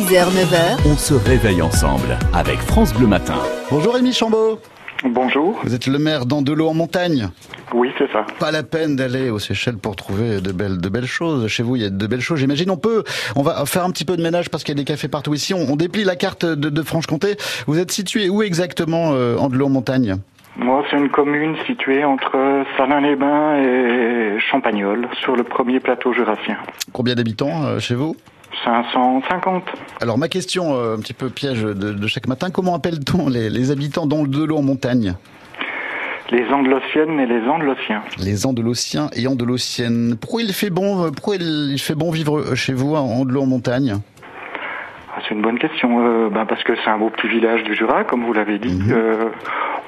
6h, 9h, On se réveille ensemble avec France Bleu Matin. Bonjour Rémi Chambaud. Bonjour. Vous êtes le maire d'Andelot en montagne. Oui, c'est ça. Pas la peine d'aller aux Seychelles pour trouver de belles, de belles choses. Chez vous, il y a de belles choses. J'imagine, on peut, on va faire un petit peu de ménage parce qu'il y a des cafés partout ici. On, on déplie la carte de, de Franche-Comté. Vous êtes situé où exactement, euh, Andelot en montagne? Moi, c'est une commune située entre Salins-les-Bains et Champagnol, sur le premier plateau jurassien. Combien d'habitants euh, chez vous? 550. Alors ma question, euh, un petit peu piège de, de chaque matin, comment appelle-t-on les, les habitants d'Andelot en montagne? Les Andelociennes et les Andelociens. Les Andelociens et Andelociennes. Pourquoi il fait bon, pourquoi il, il fait bon vivre chez vous à Andelot en montagne? Ah, c'est une bonne question. Euh, ben, parce que c'est un beau petit village du Jura, comme vous l'avez dit. Euh,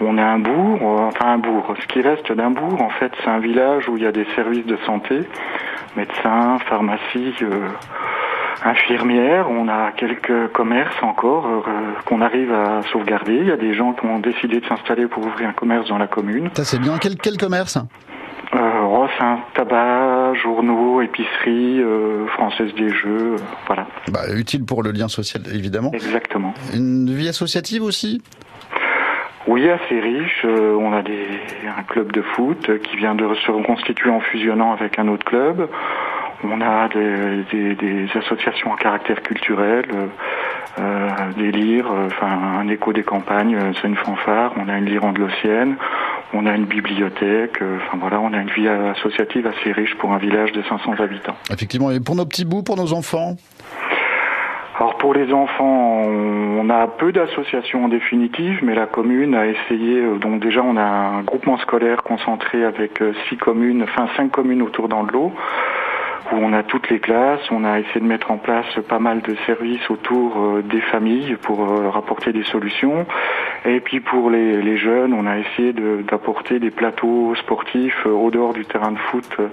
on est un bourg, euh, enfin un bourg. Ce qui reste d'un bourg, en fait, c'est un village où il y a des services de santé, médecins, pharmacie, euh, infirmières. On a quelques commerces encore euh, qu'on arrive à sauvegarder. Il y a des gens qui ont décidé de s'installer pour ouvrir un commerce dans la commune. Ça c'est bien. Quel, quel commerce? Euh, oh, c'est un tabac, journaux, épicerie, euh, française des jeux, euh, voilà, bah, Utile pour le lien social évidemment. exactement. Une vie associative aussi? Oui, assez riche. Euh, on a des, un club de foot qui vient de se reconstituer en fusionnant avec un autre club. On a des, des- des associations à caractère culturel, euh, euh, des lyres, euh, enfin un écho des campagnes, c'est une fanfare. On a une lyre andelocienne. On a une bibliothèque. Enfin voilà, on a une vie associative assez riche pour un village de 500 habitants. Effectivement. Et pour nos petits bouts, pour nos enfants? Alors pour les enfants, on a peu d'associations en définitive, mais la commune a essayé. Donc déjà, on a un groupement scolaire concentré avec six communes, enfin cinq communes autour d'Andelot, où on a toutes les classes. On a essayé de mettre en place pas mal de services autour euh, des familles pour euh, leur apporter des solutions. Et puis pour les, les jeunes, on a essayé de- d'apporter des plateaux sportifs euh, au dehors du terrain de foot. euh,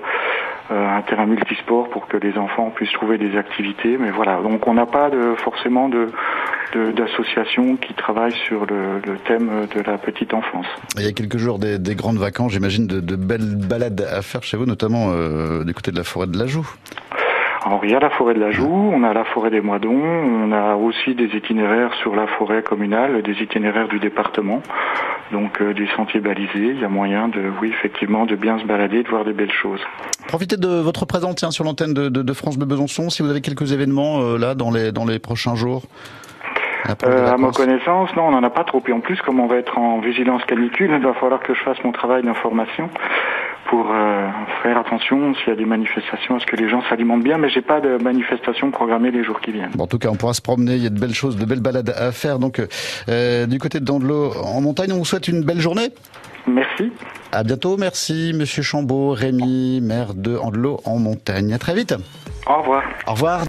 euh, un terrain multisport pour que les enfants puissent trouver des activités. Mais voilà, donc on n'a pas de, forcément de d'associations qui travaillent sur le, le thème de la petite enfance. Il y a quelques jours des, des grandes vacances, j'imagine de, de belles balades à faire chez vous, notamment euh, du côté de la forêt de la Joux. Alors il y a la forêt de la Joux, on a la forêt des Moidons, on a aussi des itinéraires sur la forêt communale, des itinéraires du département, donc euh, des sentiers balisés. Il y a moyen de, oui effectivement, de bien se balader, de voir des belles choses. Profitez de votre présence tiens, sur l'antenne de, de, de France Bleu Besançon, si vous avez quelques événements euh, là dans les, dans les prochains jours. Euh, à ma connaissance, non, on n'en a pas trop. Et en plus, comme on va être en vigilance canicule, il va falloir que je fasse mon travail d'information pour euh, faire attention s'il y a des manifestations, à ce que les gens s'alimentent bien. Mais j'ai pas de manifestation programmée les jours qui viennent. Bon, en tout cas, on pourra se promener. Il y a de belles choses, de belles balades à faire. Donc, euh, du côté de Dandelot en montagne, on vous souhaite une belle journée. Merci. À bientôt. Merci, Monsieur Chambaud, Rémi, maire de Andelot en montagne. À très vite. Au revoir. Au revoir.